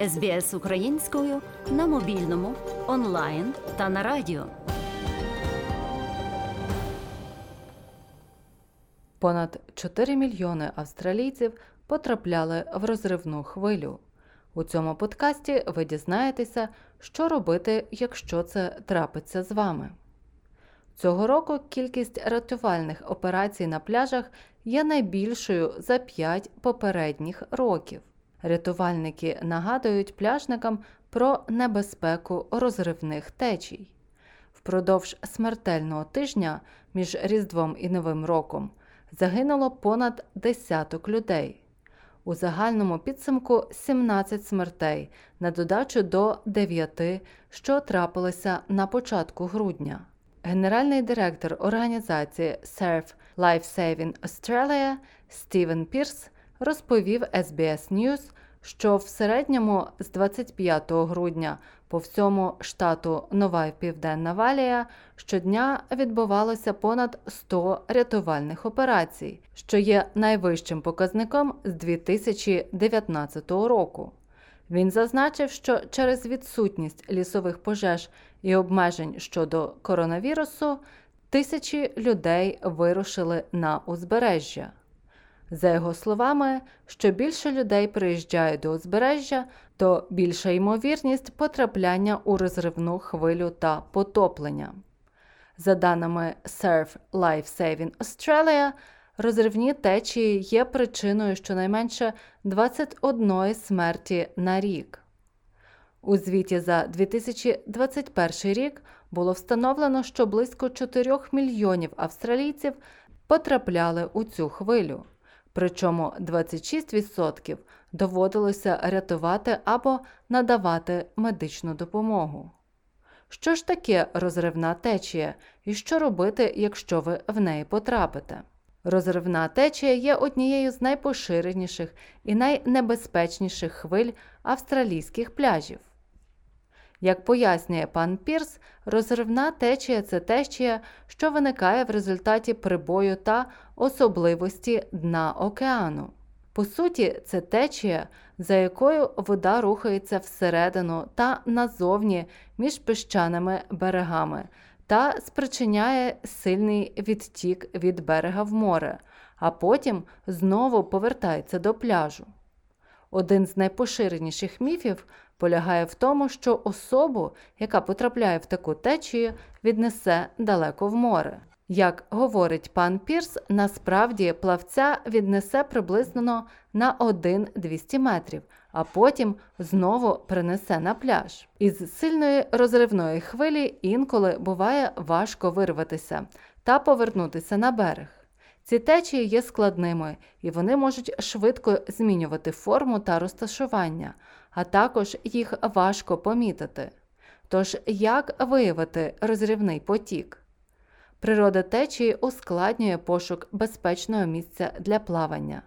СБС українською на мобільному, онлайн та на радіо. Понад 4 мільйони австралійців потрапляли в розривну хвилю. У цьому подкасті ви дізнаєтеся, що робити, якщо це трапиться з вами. Цього року кількість рятувальних операцій на пляжах є найбільшою за 5 попередніх років. Рятувальники нагадують пляжникам про небезпеку розривних течій. Впродовж смертельного тижня між Різдвом і Новим роком загинуло понад десяток людей. У загальному підсумку 17 смертей на додачу до 9, що трапилося на початку грудня. Генеральний директор організації Surf Life Saving Australia Стівен Пірс розповів SBS News, що в середньому з 25 грудня по всьому штату Нова Південна Валія щодня відбувалося понад 100 рятувальних операцій, що є найвищим показником з 2019 року. Він зазначив, що через відсутність лісових пожеж і обмежень щодо коронавірусу тисячі людей вирушили на узбережжя. За його словами, що більше людей приїжджають до узбережжя, то більша ймовірність потрапляння у розривну хвилю та потоплення. За даними Surf Life Saving Australia, розривні течії є причиною щонайменше 21 смерті на рік. У звіті за 2021 рік було встановлено, що близько 4 мільйонів австралійців потрапляли у цю хвилю причому 26% доводилося рятувати або надавати медичну допомогу. Що ж таке розривна течія і що робити, якщо ви в неї потрапите? Розривна течія є однією з найпоширеніших і найнебезпечніших хвиль австралійських пляжів. Як пояснює пан Пірс, розривна течія це течія, що виникає в результаті прибою та особливості дна океану. По суті, це течія, за якою вода рухається всередину та назовні між піщаними берегами та спричиняє сильний відтік від берега в море, а потім знову повертається до пляжу. Один з найпоширеніших міфів полягає в тому, що особу, яка потрапляє в таку течію, віднесе далеко в море. Як говорить пан Пірс, насправді плавця віднесе приблизно на 1-200 метрів, а потім знову принесе на пляж. Із сильної розривної хвилі інколи буває важко вирватися та повернутися на берег. Ці течії є складними і вони можуть швидко змінювати форму та розташування, а також їх важко помітити. Тож, як виявити розрівний потік? Природа течії ускладнює пошук безпечного місця для плавання.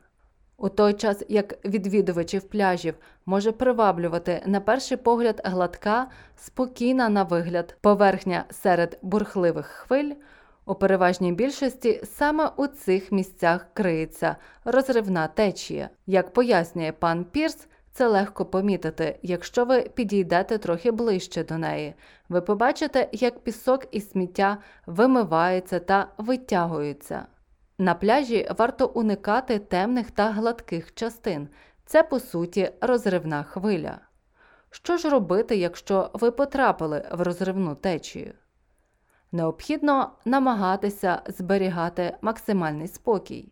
У той час, як відвідувачів пляжів може приваблювати на перший погляд гладка, спокійна на вигляд поверхня серед бурхливих хвиль, у переважній більшості саме у цих місцях криється розривна течія. Як пояснює пан Пірс, це легко помітити, якщо ви підійдете трохи ближче до неї. Ви побачите, як пісок і сміття вимиваються та витягуються. На пляжі варто уникати темних та гладких частин. Це, по суті, розривна хвиля. Що ж робити, якщо ви потрапили в розривну течію? Необхідно намагатися зберігати максимальний спокій.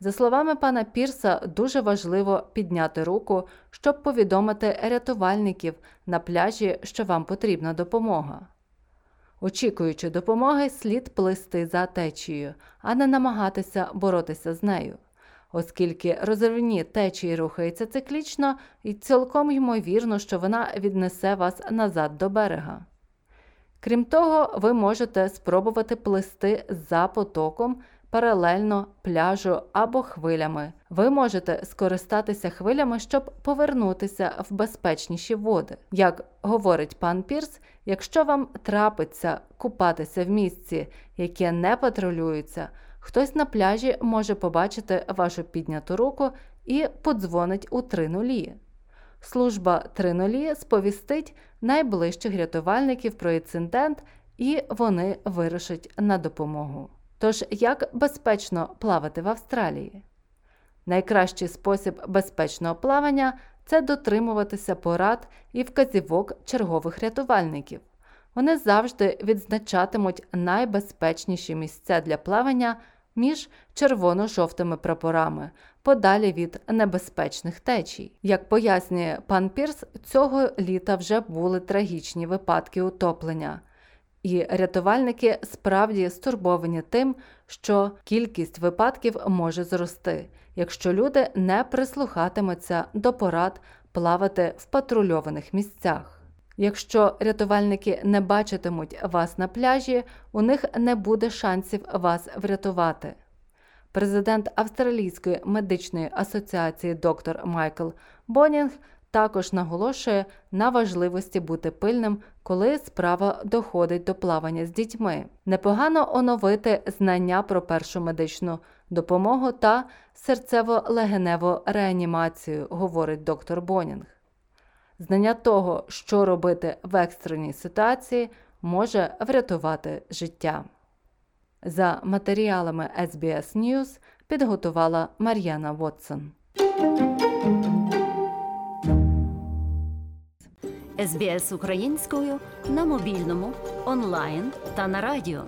За словами пана Пірса, дуже важливо підняти руку, щоб повідомити рятувальників на пляжі, що вам потрібна допомога. Очікуючи допомоги, слід плисти за течією, а не намагатися боротися з нею, оскільки розривні течії рухаються циклічно і цілком ймовірно, що вона віднесе вас назад до берега. Крім того, ви можете спробувати плисти за потоком паралельно пляжу або хвилями. Ви можете скористатися хвилями, щоб повернутися в безпечніші води. Як говорить пан Пірс, якщо вам трапиться купатися в місці, яке не патрулюється, хтось на пляжі може побачити вашу підняту руку і подзвонить у три нулі. Служба 3.0 сповістить найближчих рятувальників про інцидент і вони вирушать на допомогу. Тож, як безпечно плавати в Австралії? Найкращий спосіб безпечного плавання це дотримуватися порад і вказівок чергових рятувальників. Вони завжди відзначатимуть найбезпечніші місця для плавання між червоно-жовтими прапорами, подалі від небезпечних течій. Як пояснює пан Пірс, цього літа вже були трагічні випадки утоплення. І рятувальники справді стурбовані тим, що кількість випадків може зрости, якщо люди не прислухатимуться до порад плавати в патрульованих місцях. Якщо рятувальники не бачитимуть вас на пляжі, у них не буде шансів вас врятувати. Президент Австралійської медичної асоціації доктор Майкл Бонінг також наголошує на важливості бути пильним, коли справа доходить до плавання з дітьми. Непогано оновити знання про першу медичну допомогу та серцево-легеневу реанімацію, говорить доктор Бонінг. Знання того, що робити в екстреній ситуації, може врятувати життя. За матеріалами SBS News підготувала Мар'яна Вотсон. СБС українською на мобільному, онлайн та на радіо.